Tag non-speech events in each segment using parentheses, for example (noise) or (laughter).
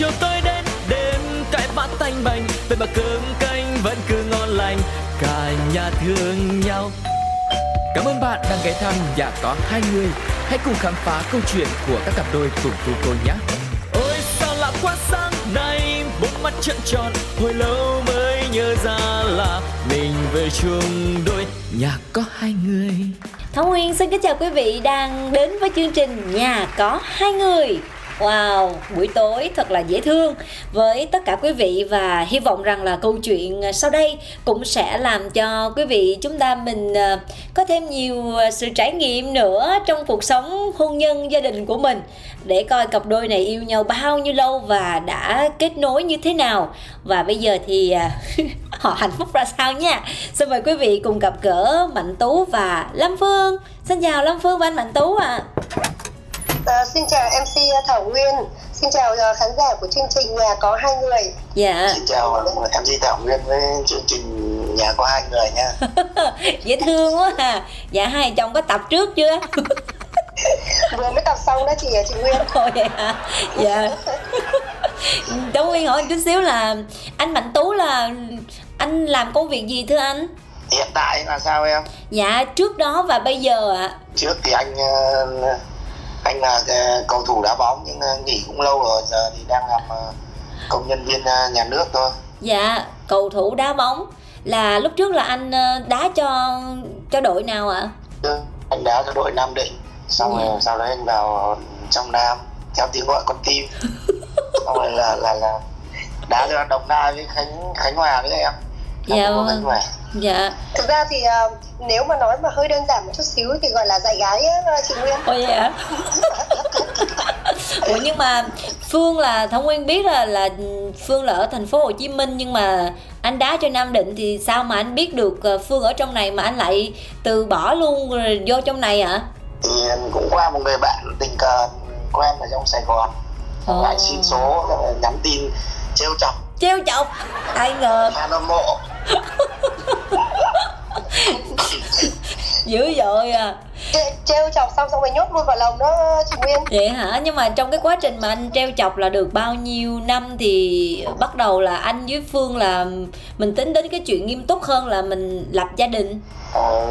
chiều tối đến đêm cãi vã tanh bành vậy mà cơm canh vẫn cứ ngon lành cả nhà thương nhau Cảm ơn bạn đang ghé thăm nhà có hai người. Hãy cùng khám phá câu chuyện của các cặp đôi cùng cô cô nhé. Ôi sao lạ quá sáng nay, bốn mắt trợn tròn, hồi lâu mới nhớ ra là mình về chung đôi nhà có hai người. Thảo Nguyên xin kính chào quý vị đang đến với chương trình Nhà có hai người. Wow, buổi tối thật là dễ thương với tất cả quý vị và hy vọng rằng là câu chuyện à, sau đây cũng sẽ làm cho quý vị chúng ta mình à, có thêm nhiều à, sự trải nghiệm nữa trong cuộc sống hôn nhân gia đình của mình để coi cặp đôi này yêu nhau bao nhiêu lâu và đã kết nối như thế nào và bây giờ thì (laughs) họ hạnh phúc ra sao nha. Xin mời quý vị cùng gặp gỡ Mạnh Tú và Lâm Phương. Xin chào Lâm Phương và anh Mạnh Tú ạ. À. À, xin chào MC Thảo Nguyên, xin chào uh, khán giả của chương trình Nhà có hai người. Dạ. Xin chào MC Thảo Nguyên với chương trình Nhà có hai người nha. (laughs) Dễ thương quá à. Dạ hai chồng có tập trước chưa? (laughs) Vừa mới tập xong đó chị chị Nguyên. (laughs) Ồ vậy hả? Dạ. Cháu Nguyên hỏi chút xíu là anh Mạnh Tú là anh làm công việc gì thưa anh? Hiện tại là sao em? Dạ trước đó và bây giờ ạ. Trước thì anh uh, anh là ờ, cầu thủ đá bóng nhưng ờ, nghỉ cũng lâu rồi giờ thì đang làm ờ, công nhân viên nhà nước thôi. Dạ cầu thủ đá bóng là lúc trước là anh đá cho cho đội nào ạ? Anh đá cho đội nam định xong dạ. rồi sau đấy anh vào trong nam theo tiếng gọi con tim. (laughs) Xong rồi là là là đá cho đồng nai với khánh khánh hòa đấy em dạ vâng dạ thực ra thì uh, nếu mà nói mà hơi đơn giản một chút xíu thì gọi là dạy gái á, chị Nguyên Ôi hả? (laughs) Ủa nhưng mà Phương là Thông Nguyên biết là là Phương là ở thành phố Hồ Chí Minh nhưng mà anh đá cho Nam Định thì sao mà anh biết được ờ, Phương ở trong này mà anh lại từ bỏ luôn rồi vô trong này ạ? À? Thì cũng qua một người bạn tình cờ quen ở trong Sài Gòn. Oh. Lại xin số nhắn tin trêu chọc. Trêu chọc? Ai ngờ. Fan hâm mộ. Dữ dội à. Treo chọc xong xong rồi nhốt luôn vào lòng đó chị Nguyên. Vậy hả? Nhưng mà trong cái quá trình mà anh treo chọc là được bao nhiêu năm thì bắt đầu là anh với Phương là mình tính đến cái chuyện nghiêm túc hơn là mình lập gia đình? Ờ,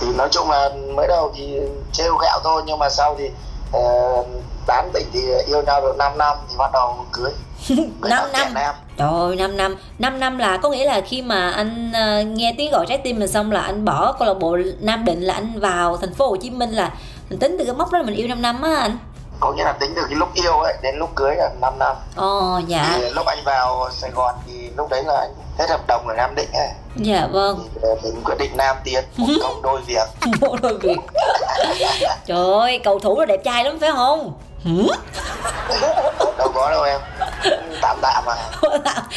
thì nói chung là mới đầu thì trêu ghẹo thôi nhưng mà sau thì uh, tán tỉnh thì yêu nhau được 5 năm thì bắt đầu cưới (laughs) 5 năm Trời ơi 5 năm 5 năm là có nghĩa là khi mà anh uh, nghe tiếng gọi trái tim mình xong là anh bỏ câu lạc bộ Nam Định là anh vào thành phố Hồ Chí Minh là mình tính từ cái mốc đó là mình yêu 5 năm á anh. Có nghĩa là tính từ cái lúc yêu ấy đến lúc cưới là 5 năm. Ồ dạ. Thì lúc anh vào Sài Gòn thì lúc đấy là anh hết hợp đồng ở Nam Định ấy. Dạ vâng. Thì mình quyết định Nam tiến một (laughs) công đôi việc. Một đôi việc. (laughs) Trời ơi cầu thủ là đẹp trai lắm phải không đâu có đâu em. Tạm tạm mà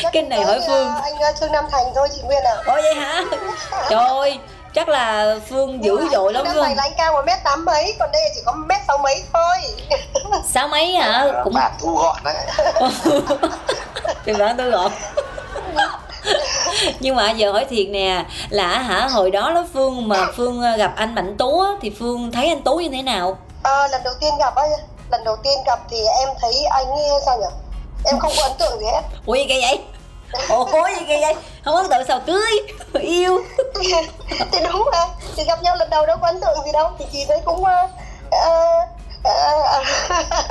(laughs) cái này hỏi phương. anh ờ, trương nam thành thôi chị nguyên à ồ vậy hả? (laughs) Trời ơi chắc là phương dữ dội lắm phương. Là anh cao một mét tám mấy còn đây chỉ có mét sáu mấy thôi. (laughs) Sáu mấy hả? Cũng bạn thu gọn đấy. Thì bạn thu gọn. Nhưng mà giờ hỏi thiệt nè là hả hồi đó đó phương mà phương ờ, gặp anh mạnh tú thì phương thấy anh tú như thế nào? À, lần đầu tiên gặp á lần đầu tiên gặp thì em thấy anh sao nhỉ em không có ấn tượng gì hết. Ủa gì kỳ vậy? Gì kỳ vậy? Không ấn tượng sao cưới yêu. (laughs) Thì đúng rồi thì gặp nhau lần đầu đâu có ấn tượng gì đâu thì chị thấy cũng uh, uh,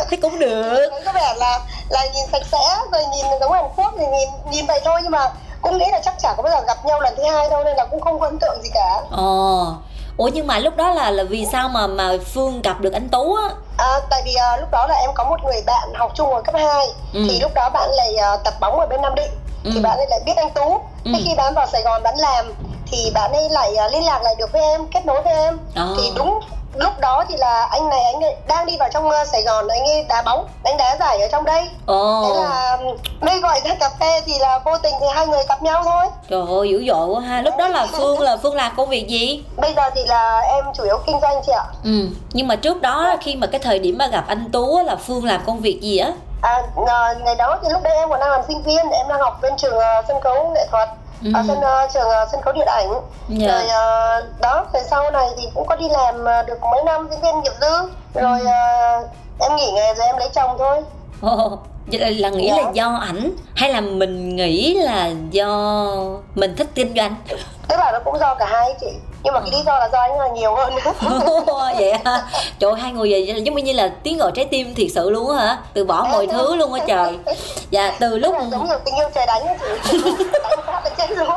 thấy cũng được. Có vẻ là là nhìn sạch sẽ rồi nhìn giống Hàn Quốc thì nhìn nhìn vậy thôi nhưng mà cũng nghĩ là chắc chắn có bao giờ gặp nhau lần thứ hai đâu nên là cũng không có ấn tượng gì cả. Ồ ủa nhưng mà lúc đó là là vì sao mà mà phương gặp được anh tú á À, tại vì uh, lúc đó là em có một người bạn học chung ở cấp 2 ừ. thì lúc đó bạn lại uh, tập bóng ở bên Nam Định ừ. thì bạn ấy lại biết anh Tú. Ừ. Thế khi bạn vào Sài Gòn bạn làm thì bạn ấy lại uh, liên lạc lại được với em, kết nối với em. À. Thì đúng lúc đó thì là anh này anh ấy đang đi vào trong uh, Sài Gòn anh ấy đá bóng đánh đá giải ở trong đây. Oh. thế là mới gọi ra cà phê thì là vô tình thì hai người gặp nhau thôi. Trời ơi dữ dội quá ha. Lúc đó là phương là phương làm công việc gì? Bây giờ thì là em chủ yếu kinh doanh chị ạ. Ừ nhưng mà trước đó khi mà cái thời điểm mà gặp anh tú là phương làm công việc gì á? À ngày đó thì lúc đấy em còn đang làm sinh viên em đang học bên trường uh, sân khấu nghệ thuật ừ. ở sân uh, trường uh, sân khấu điện ảnh yeah. Dạ. rồi uh, đó rồi sau này thì cũng có đi làm uh, được mấy năm diễn viên nghiệp dư rồi uh, em nghỉ nghề rồi em lấy chồng thôi vậy là, nghĩ Dạ. là do ảnh hay là mình nghĩ là do mình thích kinh doanh tức là nó cũng do cả hai chị nhưng mà cái lý do là do anh là nhiều hơn. (laughs) Vậy hả? Trời hai người vậy giống như là tiếng gọi trái tim thiệt sự luôn á hả? Từ bỏ mọi thứ luôn á trời. Dạ từ lúc giống như tình yêu trời đánh chị. (laughs) Đánh phát là chết luôn.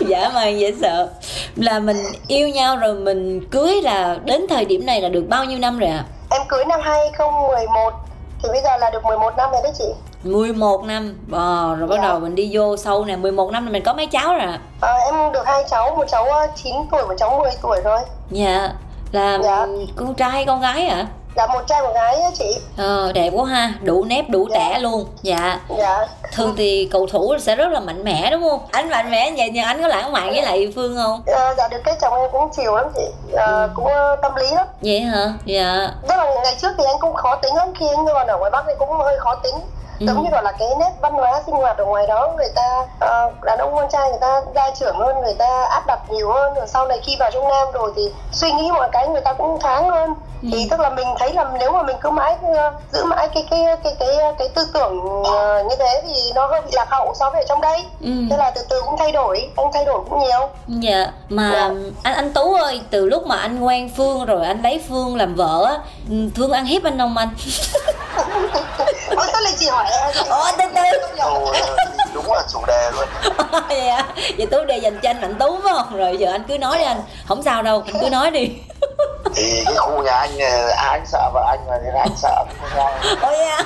(laughs) Dã man dễ sợ. Là mình yêu nhau rồi mình cưới là đến thời điểm này là được bao nhiêu năm rồi ạ? Em cưới năm 2011 thì bây giờ là được 11 năm rồi đấy chị 11 năm. Ờ, rồi bắt Dạ. đầu mình đi vô sâu nè 11 năm là mình có mấy cháu rồi ạ? À, em được hai cháu một cháu ờ, 9 tuổi một cháu 10 tuổi rồi dạ là Dạ. con trai hay con gái ạ? Dạ một trai một gái á chị. Ờ đẹp quá ha đủ nếp đủ Dạ. tẻ luôn. Dạ. Dạ. Thường thì cầu thủ sẽ rất là mạnh mẽ đúng không? Anh mạnh mẽ vậy nhưng anh có lãng mạn với lại phương không? Ờ, dạ được cái chồng em cũng chiều lắm chị. Ờ, cũng ờ, tâm lý lắm. Vậy hả? Dạ. Tức là ngày trước thì anh cũng khó tính lắm khi anh còn ở ngoài bắc thì cũng hơi khó tính Ừ. giống như gọi là cái nét văn hóa sinh hoạt ở ngoài đó người ta ờ, đàn ông con trai người ta gia trưởng hơn người ta áp đặt nhiều hơn rồi sau này khi vào trong nam rồi thì suy nghĩ mọi cái người ta cũng thoáng hơn Ừ. thì tức là mình thấy là nếu mà mình cứ mãi ờ, giữ mãi cái cái cái cái cái, tư tưởng ờ, như thế thì nó hơi bị lạc hậu so với ở trong đây ừ. thế là từ từ cũng thay đổi anh thay đổi cũng nhiều dạ mà Dạ. anh anh tú ơi từ lúc mà anh quen phương rồi anh lấy phương làm vợ á ừ, phương ăn hiếp anh không anh ôi sao lại chị hỏi Ủa, từ từ. Đúng là chủ đề luôn. Vậy (laughs) à vậy tú đề dành cho anh mạnh tú phải không? Rồi giờ anh cứ nói đi anh. Không sao đâu anh cứ nói đi. (laughs) Thì cái khu nhà anh ai anh sợ vợ anh mà nên anh sợ (laughs) ôi à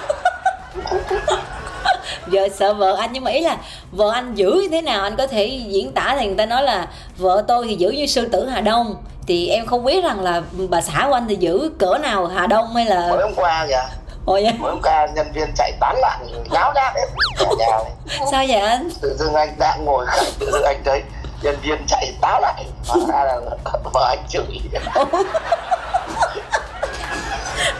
giờ sợ vợ anh nhưng mà ý là vợ anh giữ như thế nào anh có thể diễn tả thì người ta nói là vợ tôi thì giữ như sư tử hà đông. Thì em không biết rằng là bà xã của anh thì giữ cỡ nào hà đông hay là mới hôm qua kìa ôi vậy mới hôm qua nhân viên chạy tán loạn nháo nhác hết cả nhà này. sao vậy anh? Tự dưng anh đang ngồi khách tự dưng anh thấy nhân viên chạy táo lại hóa ra là vợ anh chửi. (laughs)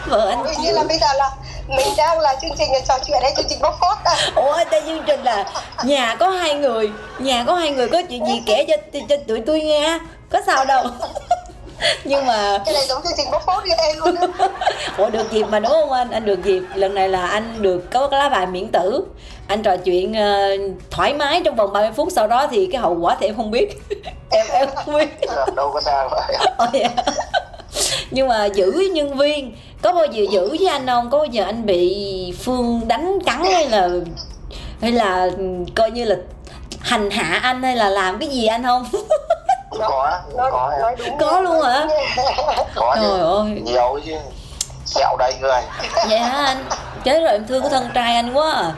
Vợ anh Ôi, như là bây giờ là mình đang là chương trình trò chuyện hay chương trình bóc phốt à? Ủa tên chương trình là nhà có hai người nhà có hai người có chuyện gì kể cho cho tụi tôi nghe có sao đâu (laughs) nhưng mà cái này giống chương trình bóc phốt như em luôn (laughs) ủa được dịp mà đúng không anh? Anh được dịp. Lần này là anh được có cái lá bài miễn tử. Anh trò chuyện ờ, thoải mái trong vòng 30 phút sau đó thì cái hậu quả thì em không biết. (laughs) Em em không biết. Đâu có sao vậy dạ. nhưng mà giữ nhân viên có bao giờ giữ với anh không? Có bao giờ anh bị phương đánh cắn hay là hay là ừ, coi như là hành hạ anh hay là làm cái gì anh không cũng có cũng có nói đúng Có luôn hả? có trời ơi. Nhiều chứ. Sẹo đầy người vậy hả anh. Chết rồi em thương cái thân trai anh quá à.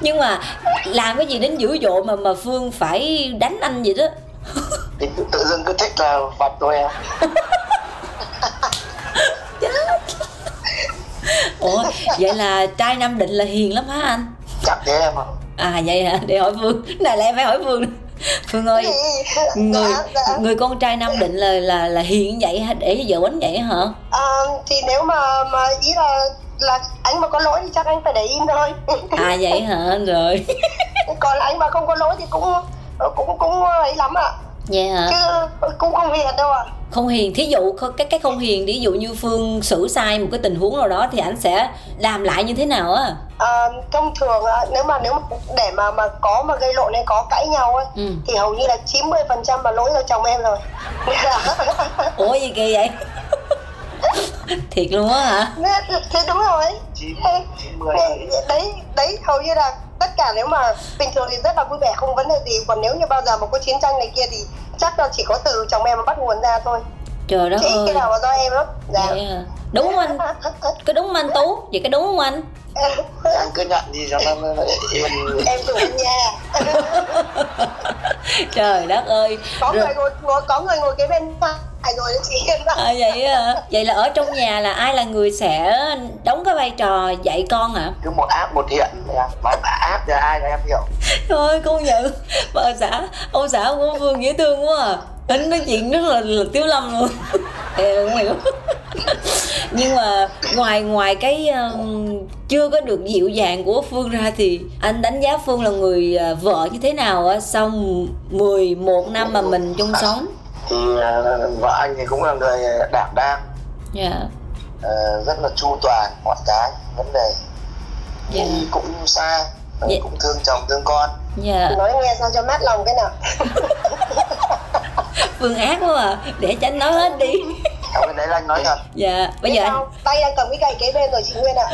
nhưng mà làm cái gì đến dữ dội mà mà phương phải đánh anh vậy đó. Thì tự, dưng cứ thích là phật thôi em. Ủa vậy là trai nam định là hiền lắm hả anh? Chắc thế em ạ. À vậy hả? Để hỏi phương. Này là em phải hỏi phương phương ơi (laughs) người dạ, dạ. người con trai nam định là là là hiền như vậy hả? Để vợ quánh vậy hả? À, thì nếu mà mà ý là là anh mà có lỗi thì chắc anh phải để im thôi. (laughs) À vậy hả? Rồi. Còn anh mà không có lỗi thì cũng cũng cũng ấy lắm ạ vậy hả chứ cũng không hiền đâu ạ. Không hiền thí dụ cái cái không hiền ví dụ như phương xử sai một cái tình huống nào đó thì anh sẽ làm lại như thế nào á? À, thông thường á, nếu mà nếu mà để mà mà có mà gây lộn hay có cãi nhau ấy ừ. thì hầu như là 90% là lỗi do chồng em rồi. (laughs) Ủa gì kỳ vậy? (laughs) Thiệt luôn á hả? Thế đúng rồi. Chín Thế- chín mươi. Thế- đấy đấy hầu như là tất cả nếu mà bình thường thì rất là vui vẻ không vấn đề gì. Còn nếu như bao giờ mà có chiến tranh này kia thì chắc là chỉ có từ chồng em mà bắt nguồn ra thôi. Trời đất ơi. cái nào mà do em lắm dạ. Vậy hả đúng không anh? (laughs) Có đúng không anh tú? Vậy có đúng không anh? Anh cứ nhận đi cho nó em anh nha. (laughs) Trời đất ơi. Có Rồi- người ngồi, ngồi có người ngồi kế bên phải rồi chị à, vậy à. vậy là ở trong nhà là ai là người sẽ đóng cái vai trò dạy con hả cứ một áp một hiện mà áp cho ai là em hiểu. Thôi công nhận bà xã ông xã của phương dễ thương quá à. Anh nói chuyện rất là, là tiếu lâm luôn. Em không hiểu. Nhưng mà ngoài ngoài cái um, chưa có được dịu dàng của phương ra thì anh đánh giá phương là người à, vợ như thế nào á sau 11 năm mà mình chung sống thì ờ, vợ anh thì cũng là người đảm đang dạ uh, rất là chu toàn mọi cái vấn đề yeah. Dạ. cũng xa yeah. Dạ. cũng thương chồng thương con yeah. Dạ. nói nghe sao cho mát lòng cái nào (laughs) phương ác quá à để tránh nói hết đi không là anh nói thật dạ bây giờ anh... tay đang cầm cái gậy kế bên rồi chị nguyên ạ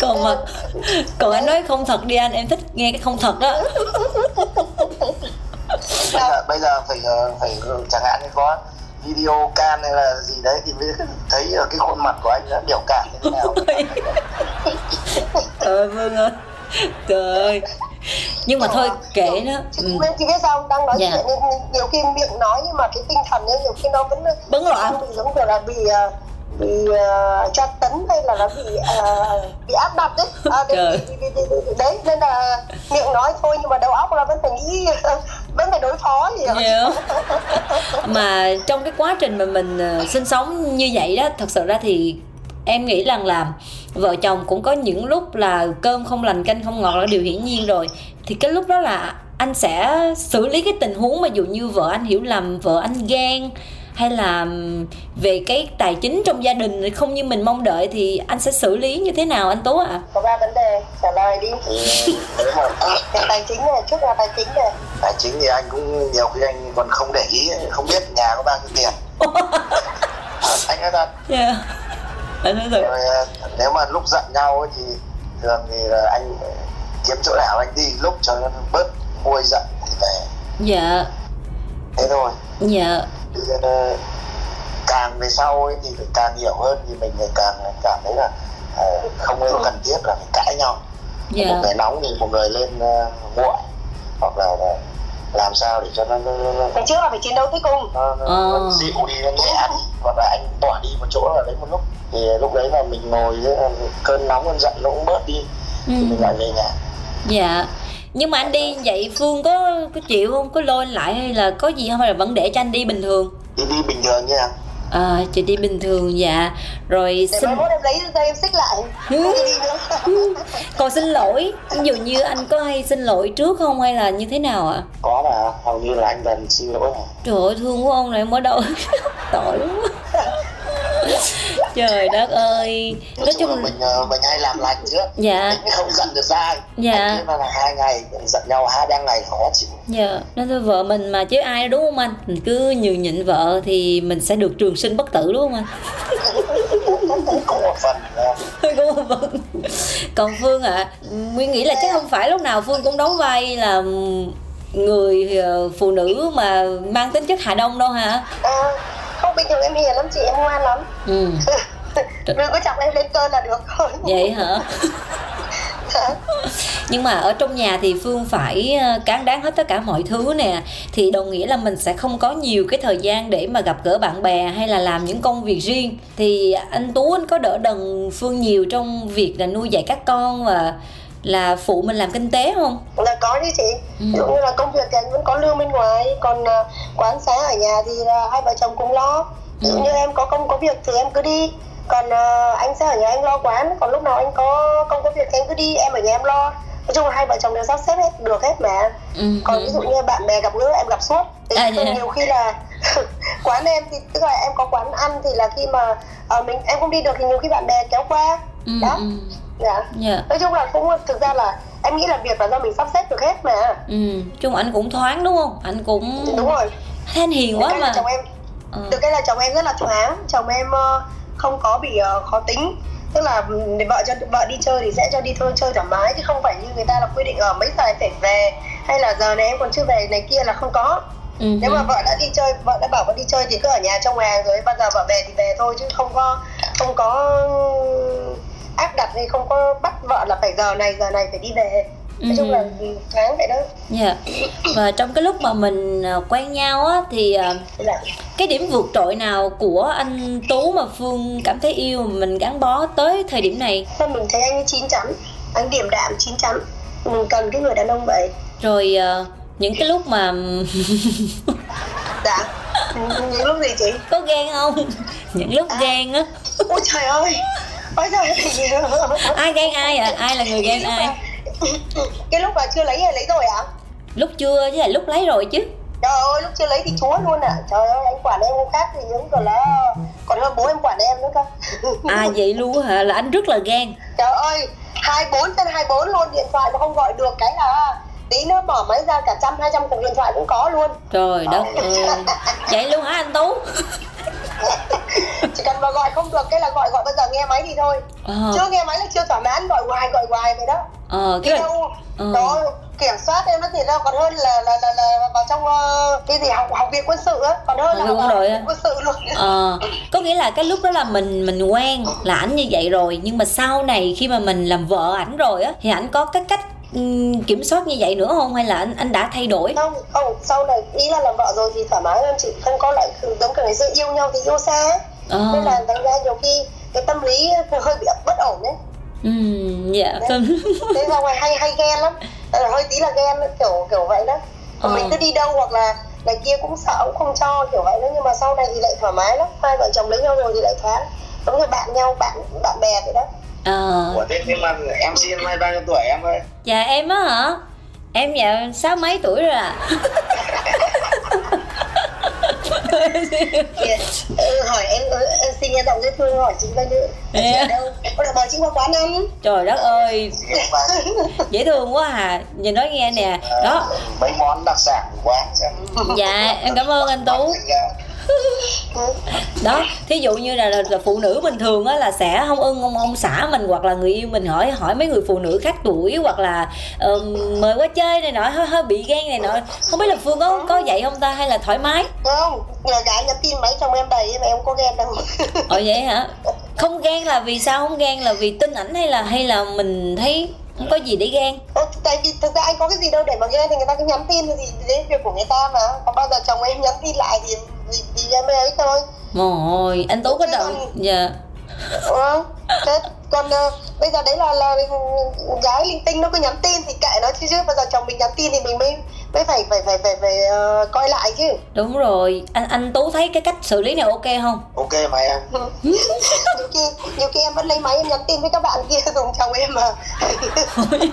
còn mà còn anh nói không thật đi anh em thích nghe cái không thật đó (laughs) giờ, bây giờ phải ờ, phải chẳng hạn như có video can hay là gì đấy thì mới thấy ở cái khuôn mặt của anh nó biểu cảm như thế nào ờ vâng ơi trời ơi nhưng mà thôi kệ nó chị, ừ. chị biết sao đang nói dạ. chuyện nhiều khi miệng nói nhưng mà cái tinh thần ấy nhiều khi nó vẫn bấn loạn bị giống kiểu là bị uh, bị uh, tra tấn hay là nó bị uh, bị áp đặt đấy à, đấy, đấy nên là miệng nói thôi nhưng mà đầu óc là vẫn phải nghĩ vẫn phải đối phó gì yeah. Dạ. mà trong cái quá trình mà mình ờ, sinh sống như vậy đó, thật sự ra thì em nghĩ rằng là vợ chồng cũng có những lúc là cơm không lành, canh không ngọt là điều hiển nhiên rồi thì cái lúc đó là anh sẽ xử lý cái tình huống mà dù như vợ anh hiểu lầm, vợ anh ghen hay là về cái tài chính trong gia đình không như mình mong đợi thì anh sẽ xử lý như thế nào anh Tú ạ? À? Có ba vấn đề, trả lời đi. Ừ, (laughs) tài chính này, trước là tài chính này. Tài chính thì anh cũng nhiều khi anh còn không để ý, không biết nhà có bao nhiêu tiền. (laughs) anh nói thật. Yeah. Anh nói thật. Rồi, à, nếu mà lúc giận nhau thì thường thì là anh kiếm chỗ nào anh đi lúc cho nó bớt nguôi giận thì về. Dạ. Thế thôi. Dạ uh, càng về sau ấy thì phải càng hiểu hơn thì mình lại càng cảm thấy là uh, không nên cần thiết là phải cãi nhau yeah. Dạ. một người nóng thì một người lên uh, nguội hoặc là, là làm sao để cho nó, nó, nó ngày trước là phải chiến đấu tới cùng nó, nó, nó ờ. dịu đi nó nhẹ đi hoặc là anh bỏ đi một chỗ là đấy một lúc thì lúc đấy là mình ngồi cơn nóng cơn giận nó cũng bớt đi ừ. thì mình lại về nhà dạ nhưng mà anh đi vậy phương có có chịu không? Có lôi anh lại hay là có gì không? Hay là vẫn để cho anh đi bình thường? Đi đi bình thường nha. À chị đi bình thường dạ. Rồi để xin em lấy dây em xích lại. (laughs) Còn xin lỗi ví dụ như anh có hay xin lỗi trước không hay là như thế nào ạ? Có mà hầu như là anh lần xin lỗi. Mà trời ơi thương của ông này em ở đâu? (laughs) Tội lắm (laughs) trời đất ơi. Nói, nói chung là mình ờ, mình hay làm lành trước. Dạ. Mình không giận được ai. Dạ. Nhưng mà là hai ngày giận nhau hai ba ngày khó chịu. Dạ. Nên thôi vợ mình mà chứ ai đúng không anh? Mình cứ nhường nhịn vợ thì mình sẽ được trường sinh bất tử đúng không anh? (laughs) Một phần có một phần. Còn phương ạ à, nguyên nghĩ là chắc không phải lúc nào phương cũng đóng vai là người ờ, phụ nữ mà mang tính chất hà đông đâu hả? À, không bình thường em hiền lắm chị em ngoan lắm. Ừ. (laughs) Đừng có chọc em lên cơn là được thôi. Vậy hả? Nhưng mà ở trong nhà thì phương phải ờ, cán đáng hết tất cả mọi thứ nè. Thì đồng nghĩa là mình sẽ không có nhiều cái thời gian để mà gặp gỡ bạn bè hay là làm những công việc riêng. Thì anh tú anh có đỡ đần phương nhiều trong việc là nuôi dạy các con và là phụ mình làm kinh tế không? Là có chứ chị. Ừ. Ví dụ như là công việc thì anh vẫn có lương bên ngoài, còn uh, quán xá ở nhà thì uh, hai vợ chồng cùng lo. Ví dụ ừ. như em có công có việc thì em cứ đi. Còn uh, anh sẽ ở nhà anh lo quán, còn lúc nào anh có công có việc thì anh cứ đi, em ở nhà em lo. Nói chung là hai vợ chồng đều sắp xếp hết được hết mà. Ừ. Còn ví dụ như bạn bè gặp gỡ em gặp suốt. Thì à, yeah. nhiều khi là (laughs) quán em thì tức là em có quán ăn thì là khi mà uh, mình em không đi được thì nhiều khi bạn bè kéo qua. Ừ. Đó. Ừ dạ yeah. Dạ. nói chung là cũng thực ra là em nghĩ là việc là do mình sắp xếp được hết mà ừ chung anh cũng thoáng đúng không anh cũng đúng rồi thế anh hiền quá mà chồng em ờ. được cái là chồng em rất là thoáng chồng em uh, không có bị uh, khó tính tức là để vợ cho vợ đi chơi thì sẽ cho đi thôi chơi thoải mái chứ không phải như người ta là quy định ở mấy giờ phải về hay là giờ này em còn chưa về này kia là không có Ừ. nếu mà vợ đã đi chơi vợ đã bảo vợ đi chơi thì cứ ở nhà trong hàng rồi bao giờ vợ về thì về thôi chứ không có không có áp đặt thì không có bắt vợ là phải giờ này giờ này phải đi về. Nói ừ. chung là tháng vậy đó. Dạ. Yeah. và trong cái lúc mà mình à, quen nhau á thì à, dạ. cái điểm vượt trội nào của anh tú mà phương cảm thấy yêu mình gắn bó tới thời điểm này? Mình thấy anh chín chắn anh điểm đạm chín chắn. Mình cần cái người đàn ông vậy. Rồi uh, những cái lúc mà (laughs) dạ. Những lúc gì chị? Có ghen không? Những lúc à. ghen á. Ôi trời ơi ôi (laughs) trời ai ghen ai à? Ai là người ghen ai? cái lúc mà chưa lấy hay lấy rồi ạ. À? lúc chưa chứ là lúc lấy rồi chứ. Trời ơi lúc chưa lấy thì chúa luôn à trời ơi anh quản em không khác thì những gọi là còn hơn bố em quản em nữa cơ. À vậy luôn hả? Là anh rất là ghen. Trời ơi hai bốn trên hai bốn luôn điện thoại mà không gọi được cái là tí nữa bỏ máy ra cả trăm hai trăm cuộc điện thoại cũng có luôn. Trời đất ơi. Vậy luôn hả anh tú (laughs) chỉ cần mà gọi không được cái là gọi gọi bây giờ nghe máy thì thôi. Ờ. chưa nghe máy là chưa thỏa mãn gọi hoài gọi hoài vậy đó. Ờ cái đâu? Ờ. đó kiểm soát em nó thì ra còn hơn là là là, là vào trong uh, cái gì học học viện quân sự á còn hơn là đúng rồi quân sự luôn. Ờ có nghĩa là cái lúc đó là mình mình quen là ảnh như vậy rồi nhưng mà sau này khi mà mình làm vợ ảnh rồi á thì ảnh có cái cách kiểm soát như vậy nữa không? Hay là anh anh đã thay đổi? Không không. Sau này ý là làm vợ rồi thì thoải mái hơn. Chị không có lại giống kiểu ngày xưa yêu nhau thì yêu xa. À. nên là thành ra nhiều khi cái tâm lý hơi bị bất ổn đấy ừ dạ thế, ra ngoài hay hay ghen lắm. Ờ, hơi tí là ghen kiểu kiểu vậy đó. Còn à. mình cứ đi đâu hoặc là này kia cũng sợ cũng không cho kiểu vậy đó. Nhưng mà sau này thì lại thoải mái lắm. Hai vợ chồng lấy nhau rồi thì lại thoáng giống như bạn nhau bạn bạn bè vậy đó ờ. Ủa thế nhưng mà em xin năm nay bao nhiêu tuổi em ơi? Dạ em á hả? Em dạ sáu mấy tuổi rồi à ừ, hỏi em em xin nghe giọng dễ thương hỏi chị bao nhiêu? Chị ở đâu? Có được mời chị qua quán ăn trời đất ơi. dễ thương quá à. Nhìn nói nghe nè. Đó. mấy món đặc sản của quán dạ em cảm ơn anh tú đó thí dụ như là, là, là phụ nữ bình thường á là sẽ không ưng ông ông xã mình hoặc là người yêu mình hỏi hỏi mấy người phụ nữ khác tuổi hoặc là uh, mời qua chơi này nọ hơi hơi bị ghen này nọ. Không biết là phương có có vậy không ta hay là thoải mái? Không nhờ gái nhắn tin mấy trong em đầy mà em có ghen đâu. Ồ vậy hả? Không ghen là vì sao? Không ghen là vì tin ảnh hay là hay là mình thấy không có gì để ghen? Ồ, tại vì thực ra anh có cái gì đâu để mà ghen thì người ta cứ nhắn tin thì đến việc của người ta mà. Còn bao giờ chồng em nhắn tin lại thì vì, vì em ấy thôi. Ôi, anh Tú có động dạ. Ừ, thế còn uh, bây giờ đấy là là gái linh tinh nó cứ nhắn tin thì kệ nó chứ chứ bây giờ chồng mình nhắn tin thì mình mới mới phải phải phải phải, phải uh, coi lại chứ. Đúng rồi. Anh anh tú thấy cái cách xử lý này ok không? Ok mà em nhiều khi nhiều khi em vẫn lấy máy em nhắn tin với các bạn kia (laughs) dùng chồng em mà. (laughs)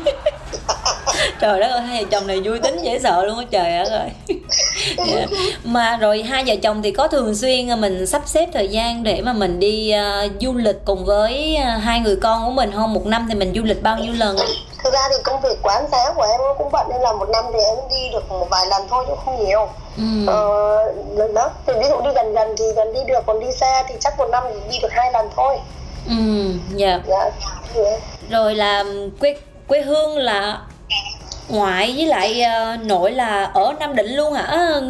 Trời đất ơi hai vợ chồng này vui tính dễ sợ luôn á trời ơi. Yeah. Dạ. mà rồi hai vợ chồng thì có thường xuyên mình sắp xếp thời gian để mà mình đi uh, du lịch cùng với uh, hai người con của mình không? Một năm thì mình du lịch bao nhiêu lần thực ra thì công việc quán xá của em cũng bận nên là một năm thì em đi được một vài lần thôi chứ không nhiều. Ừ. ờ, đó thì ví dụ đi gần gần thì gần đi được còn đi xa thì chắc một năm thì đi được hai lần thôi. Ừ dạ. Yeah. dạ. Rồi là quê quê hương là ngoại với lại uh, nội là ở nam định luôn hả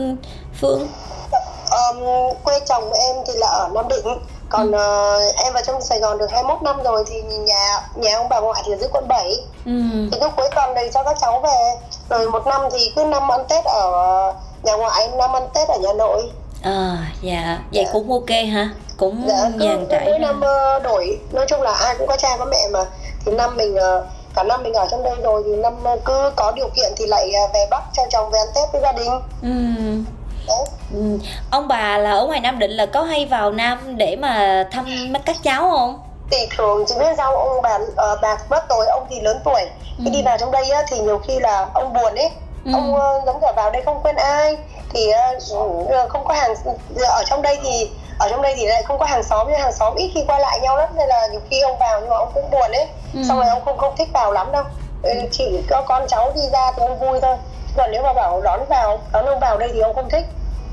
phương? Um, quê chồng em thì là ở nam định còn uh, em vào trong Sài Gòn được 21 năm rồi thì nhà nhà ông bà ngoại thì ở dưới quận 7 ừ. thì cứ cuối tuần này cho các cháu về. Rồi một năm thì cứ năm ăn Tết ở nhà ngoại năm ăn Tết ở nhà nội. À dạ. Vậy dạ. cũng ok hả cũng dạ, dàn trải mỗi năm uh, đổi. Nói chung là ai cũng có cha có mẹ mà. Thì năm mình uh, cả năm mình ở trong đây rồi thì năm cứ có điều kiện thì lại về bắc cho chồng về ăn tết với gia đình. Ừ. ừ. ông bà là ở ngoài nam định là có hay vào nam để mà thăm các cháu không thì thường chỉ biết sao ông bà uh, bà mất rồi ông thì lớn tuổi khi ừ. đi vào trong đây á, thì nhiều khi là ông buồn ấy ừ. ông uh, giống kiểu vào đây không quen ai thì uh, không có hàng ở trong đây thì ở trong đây thì lại không có hàng xóm nhưng hàng xóm ít khi qua lại nhau lắm nên là nhiều khi ông vào nhưng mà ông cũng buồn ấy ừ. xong rồi ông không không thích vào lắm đâu ừ, chỉ có con cháu đi ra thì ông vui thôi còn nếu mà bảo đón vào đón ông vào đây thì ông không thích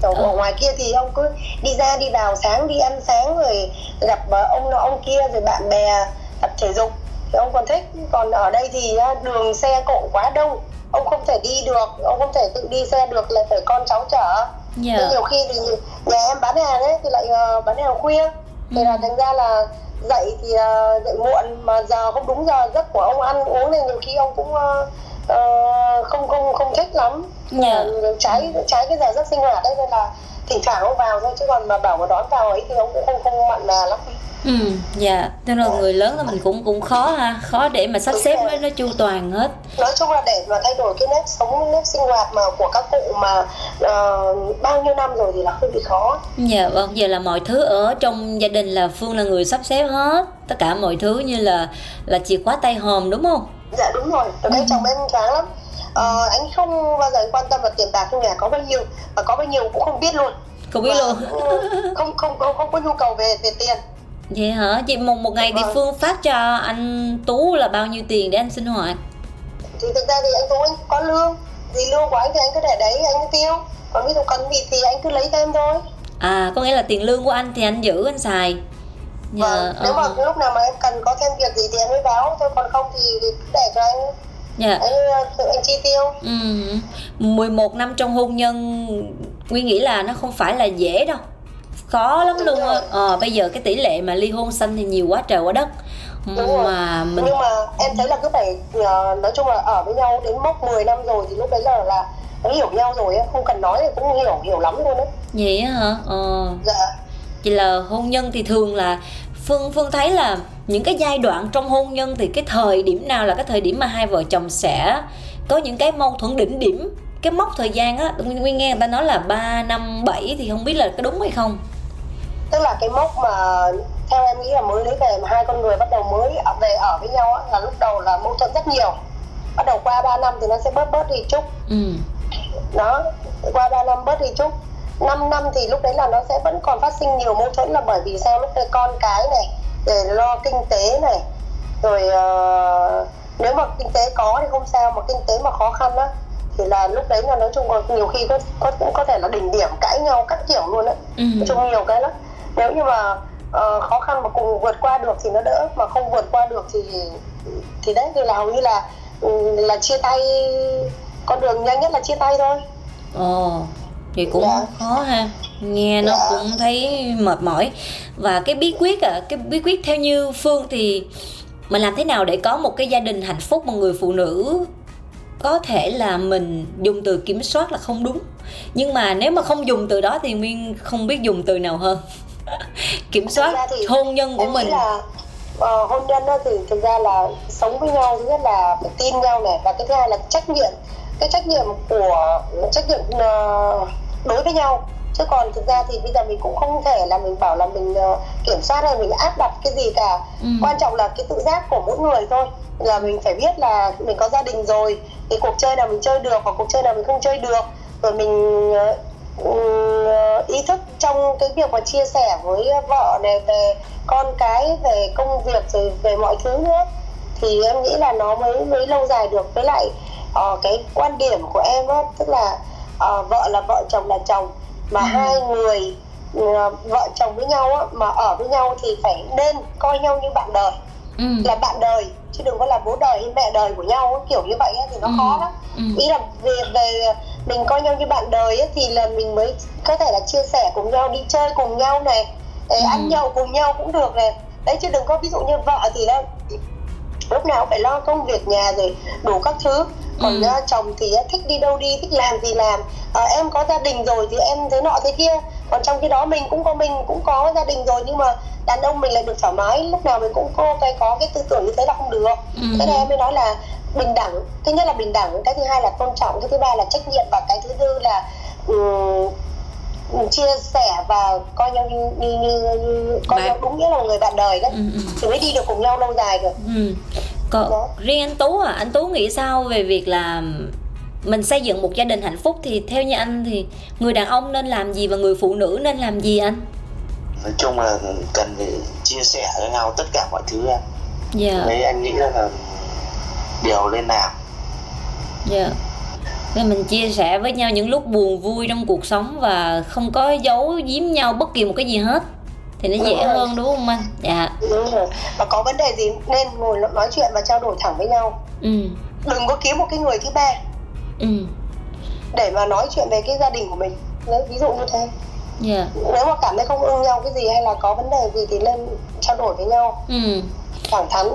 ở, ở ngoài kia thì ông cứ đi ra đi vào sáng đi ăn sáng rồi gặp ông nọ ông kia rồi bạn bè tập thể dục thì ông còn thích còn ở đây thì đường xe cộ quá đông ông không thể đi được ông không thể tự đi xe được lại phải con cháu chở yeah. Dạ. Nhiều khi thì nhà em bán hàng ấy thì lại bán hàng khuya thì là ừ. thành ra là dậy thì uh, dậy muộn mà giờ không đúng giờ giấc của ông ăn uống nên nhiều khi ông cũng uh, uh, không không không thích lắm yeah. Dạ. trái trái cái giờ giấc sinh hoạt đấy nên là thỉnh thoảng ông vào thôi chứ còn mà bảo mà đón vào ấy thì ông cũng không không mặn mà lắm ừ. Dạ nên là người lớn là mình cũng cũng khó ha. Khó để mà sắp xếp nó nó chu toàn hết. Nói chung là để mà thay đổi cái nếp sống nếp sinh hoạt mà của các cụ mà uh, bao nhiêu năm rồi thì là hơi bị khó. Dạ vâng. Giờ là mọi thứ ở trong gia đình là phương là người sắp xếp hết. Tất cả mọi thứ như là là chìa khóa tay hòm đúng không? Dạ đúng rồi. Từ đây ừ. chồng em thoáng lắm. Uh, anh không bao giờ quan tâm vào tiền bạc trong nhà có bao nhiêu và có bao nhiêu cũng không biết luôn. Không biết luôn. không không không không có nhu cầu về về tiền vậy hả? Chị một một ngày thì phương phát cho anh tú là bao nhiêu tiền để anh sinh hoạt? Thì thực ra thì anh tú anh có lương. Thì lương của anh thì anh cứ để đấy anh tiêu. Còn ví dụ cần gì thì anh cứ lấy thêm thôi. À có nghĩa là tiền lương của anh thì anh giữ anh xài. Dạ, vâng, nếu mà lúc nào mà em cần có thêm việc gì thì em mới báo. Thôi còn không thì để cho anh. Dạ. anh tự anh chi tiêu. Ừ. 11 năm trong hôn nhân Nguyên nghĩ là nó không phải là dễ đâu khó lắm Đúng luôn rồi. ờ, bây giờ cái tỷ lệ mà ly hôn xanh thì nhiều quá trời quá đất. Đúng mà mình nhưng mà em thấy là cứ phải ờ, nói chung là ở với nhau đến mốc 10 năm rồi thì lúc đấy là là nó hiểu nhau rồi không cần nói thì cũng hiểu hiểu lắm luôn đấy vậy hả? Ờ. Dạ. Chỉ là hôn nhân thì thường là phương phương thấy là những cái giai đoạn trong hôn nhân thì cái thời điểm nào là cái thời điểm mà hai vợ chồng sẽ có những cái mâu thuẫn đỉnh điểm cái mốc thời gian á. Nguyên nghe người ta nói là 3 năm 7 thì không biết là có đúng hay không tức là cái mốc mà theo em nghĩ là mới lấy về mà hai con người bắt đầu mới về ở với nhau á, là lúc đầu là mâu thuẫn rất nhiều. Bắt đầu qua 3 năm thì nó sẽ bớt bớt đi chút. Ừ. đó qua 3 năm bớt đi chút. 5 năm thì lúc đấy là nó sẽ vẫn còn phát sinh nhiều mâu thuẫn là bởi vì sao? Lúc đấy con cái này để lo kinh tế này rồi uh, nếu mà kinh tế có thì không sao mà kinh tế mà khó khăn á thì là lúc đấy là nói chung là nhiều khi có có cũng có thể là đỉnh điểm cãi nhau các kiểu luôn á. Ừ. nói chung nhiều cái lắm nếu như mà uh, khó khăn mà cùng vượt qua được thì nó đỡ mà không vượt qua được thì thì đấy thì là hầu như là ừ, là chia tay con đường nhanh nhất là chia tay thôi. Ồ thì cũng dạ. khó ha. Nghe nó dạ. cũng thấy mệt mỏi. Và cái bí quyết à cái bí quyết theo như phương thì mình làm thế nào để có một cái gia đình hạnh phúc một người phụ nữ có thể là mình dùng từ kiểm soát là không đúng? Nhưng mà nếu mà không dùng từ đó thì nguyên không biết dùng từ nào hơn (laughs) kiểm soát hôn nhân của mình. là uh, hôn nhân đó thì thực ra là sống với nhau thứ nhất là phải tin nhau này và cái thứ hai là trách nhiệm cái trách nhiệm của trách nhiệm uh, đối với nhau. Chứ còn thực ra thì bây giờ mình cũng không thể là mình bảo là mình uh, kiểm soát hay mình áp đặt cái gì cả. Ừ. quan trọng là cái tự giác của mỗi người thôi. Là mình phải biết là mình có gia đình rồi cái cuộc chơi nào mình chơi được hoặc cuộc chơi nào mình không chơi được. Rồi mình uh, ý thức trong cái việc mà chia sẻ với vợ này về con cái về công việc rồi về mọi thứ nữa thì em nghĩ là nó mới mới lâu dài được với lại uh, cái quan điểm của em á tức là uh, vợ là vợ chồng là chồng mà ừ. hai người uh, vợ chồng với nhau á mà ở với nhau thì phải nên coi nhau như bạn đời ừ. là bạn đời chứ đừng có là bố đời hay mẹ đời của nhau kiểu như vậy á, thì nó ừ. khó lắm ừ. ý là về về mình coi nhau như bạn đời ấy, thì là mình mới có thể là chia sẻ cùng nhau đi chơi cùng nhau này ừ. ăn nhậu cùng nhau cũng được này đấy chứ đừng có ví dụ như vợ thì là lúc nào phải lo công việc nhà rồi đủ các thứ còn ừ. chồng thì thích đi đâu đi thích làm gì làm à, em có gia đình rồi thì em thế nọ thế kia còn trong khi đó mình cũng có mình cũng có gia đình rồi nhưng mà đàn ông mình lại được thoải mái lúc nào mình cũng có cái có cái tư tưởng như thế là không được ừ. thế này em mới nói là bình đẳng thứ nhất là bình đẳng cái thứ hai là tôn trọng cái thứ ba là trách nhiệm và cái thứ tư là um, chia sẻ và coi nhau như như như, như coi nhau đúng nghĩa là người bạn đời đó ừ, ừ. thì mới đi được cùng nhau lâu dài được ừ. Còn riêng anh Tú à, anh Tú nghĩ sao về việc là mình xây dựng một gia đình hạnh phúc thì theo như anh thì người đàn ông nên làm gì và người phụ nữ nên làm gì anh? Nói chung là cần phải chia sẻ với nhau tất cả mọi thứ em. Dạ. Yeah. Đấy anh nghĩ là điều lên làm. Dạ. Yeah nên mình chia sẻ với nhau những lúc buồn vui trong cuộc sống và không có giấu giếm nhau bất kỳ một cái gì hết thì nó dễ đúng hơn đúng không anh dạ đúng rồi và có vấn đề gì nên ngồi nói chuyện và trao đổi thẳng với nhau ừ. đừng có kiếm một cái người thứ ba ừ. để mà nói chuyện về cái gia đình của mình Lấy ví dụ như thế yeah. Dạ. nếu mà cảm thấy không ưng nhau cái gì hay là có vấn đề gì thì lên trao đổi với nhau ừ. thẳng thắn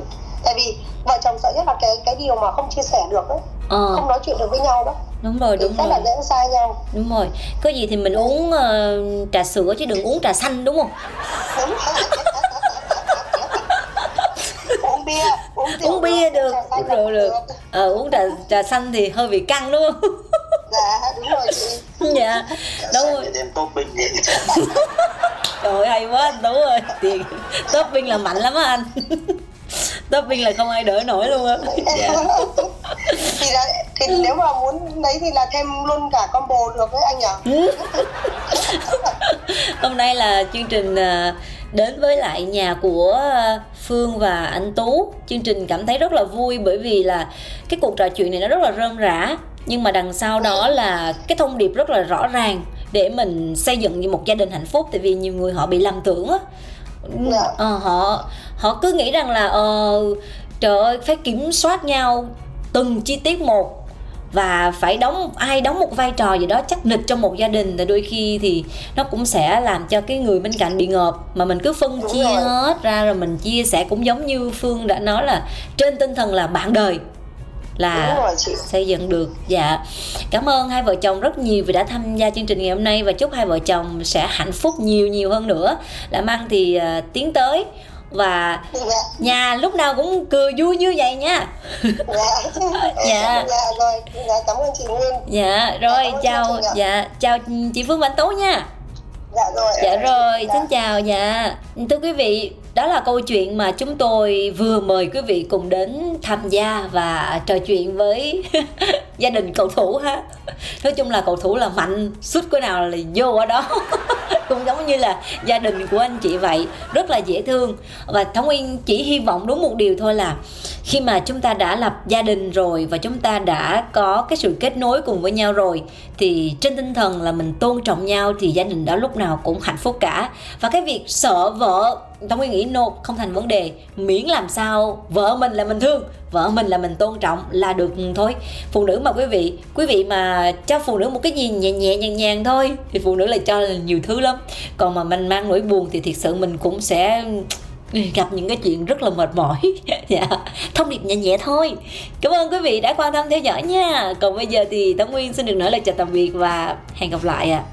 tại vì vợ chồng sợ nhất là cái cái điều mà không chia sẻ được ấy. Ờ. không nói chuyện được với nhau đó. Đúng rồi đúng rất rồi. là dễ sai nhau. Đúng rồi. Có gì thì mình uống uh, trà sữa chứ đừng uống trà xanh đúng không? Đúng. (laughs) Uống bia uống, uống bia được. uống rồi được ờ uống trà trà xanh thì hơi bị căng đúng không? Dạ đúng rồi chị. (laughs) Dạ. Đúng rồi. đem topping (laughs) trời hay quá đúng rồi. Tiền topping là mạnh lắm á anh topping là không ai đỡ nổi luôn á. Dạ. Thì là thì nếu mà muốn lấy thì là thêm luôn cả combo được với anh nhỉ (laughs) hôm nay là chương trình à, đến với lại nhà của à, Phương và anh Tú. Chương trình cảm thấy rất là vui bởi vì là cái cuộc trò chuyện này nó rất là rơm rã. Nhưng mà đằng sau đó là cái thông điệp rất là rõ ràng để mình xây dựng một gia đình hạnh phúc. Tại vì nhiều người họ bị lầm tưởng á ờ, họ họ cứ nghĩ rằng là ờ trời ơi phải kiểm soát nhau từng chi tiết một và phải đóng ai đóng một vai trò gì đó chắc nịch trong một gia đình. Thì đôi khi thì nó cũng sẽ làm cho cái người bên cạnh bị ngợp mà mình cứ phân Đúng chia rồi. hết ra rồi mình chia sẻ cũng giống như phương đã nói là trên tinh thần là bạn đời là rồi, xây dựng được. Dạ. Cảm ơn hai vợ chồng rất nhiều vì đã tham gia chương trình ngày hôm nay và chúc hai vợ chồng sẽ hạnh phúc nhiều nhiều hơn nữa. Làm ăn thì uh, tiến tới và dạ. nhà lúc nào cũng cười vui như vậy nha. Dạ. (laughs) Dạ. Dạ. Rồi. Dạ cảm ơn chị Nguyên. Dạ rồi dạ, chào dạ chào chị Phương Văn Tố nha. Dạ rồi. Dạ rồi dạ. xin chào dạ. Thưa quý vị đó là câu chuyện mà chúng tôi vừa mời quý vị cùng đến tham gia và trò chuyện với (laughs) gia đình cầu thủ ha. Nói chung là cầu thủ là mạnh suốt cái nào là vô ở đó. (laughs) Cũng giống như là gia đình của anh chị vậy, rất là dễ thương. Và thống nguyên chỉ hy vọng đúng một điều thôi là khi mà chúng ta đã lập gia đình rồi và chúng ta đã có cái sự kết nối cùng với nhau rồi, thì trên tinh thần là mình tôn trọng nhau thì gia đình đó lúc nào cũng hạnh phúc cả. Và cái việc sợ vợ Tao mới nghĩ, no, không thành vấn đề. Miễn làm sao, vợ mình là mình thương, vợ mình là mình tôn trọng là được thôi. Phụ nữ mà quý vị quý vị mà cho phụ nữ một cái gì nhẹ nhẹ nhàng nhàng thôi, thì phụ nữ lại cho là nhiều thứ lắm. Còn mà mình mang nỗi buồn thì thiệt sự mình cũng sẽ gặp những cái chuyện rất là mệt mỏi. (laughs) Dạ thông điệp nhẹ nhẹ thôi. Cảm ơn quý vị đã quan tâm theo dõi nha. Còn bây giờ thì tống nguyên xin được nói lời chào tạm biệt và hẹn gặp lại ạ. à.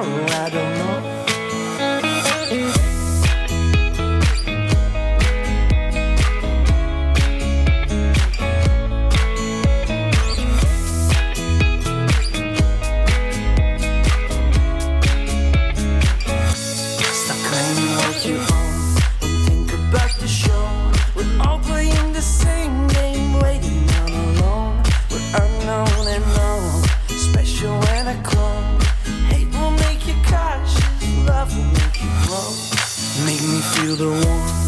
tomorrow I don't know. you're the warmth.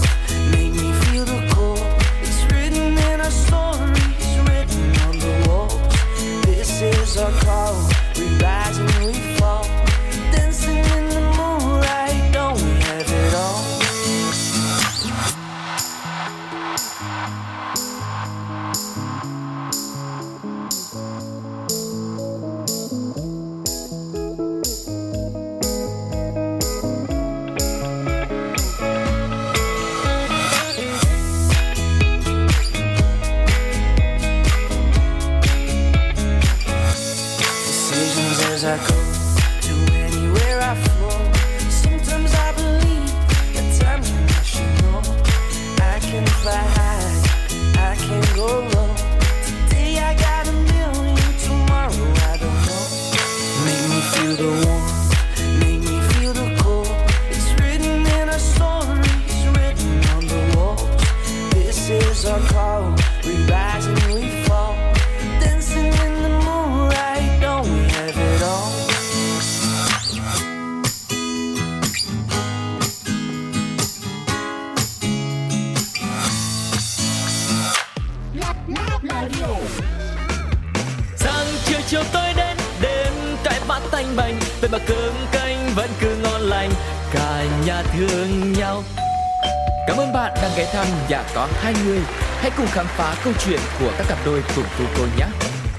Cùng khám phá câu chuyện của các cặp đôi cùng tu cô nhé.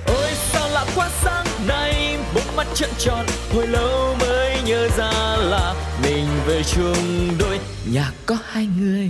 Ôi sao lạ quá sáng nay Bỗng mắt trợn tròn Hồi lâu mới nhớ ra là Mình về chung đôi. Nhà có hai người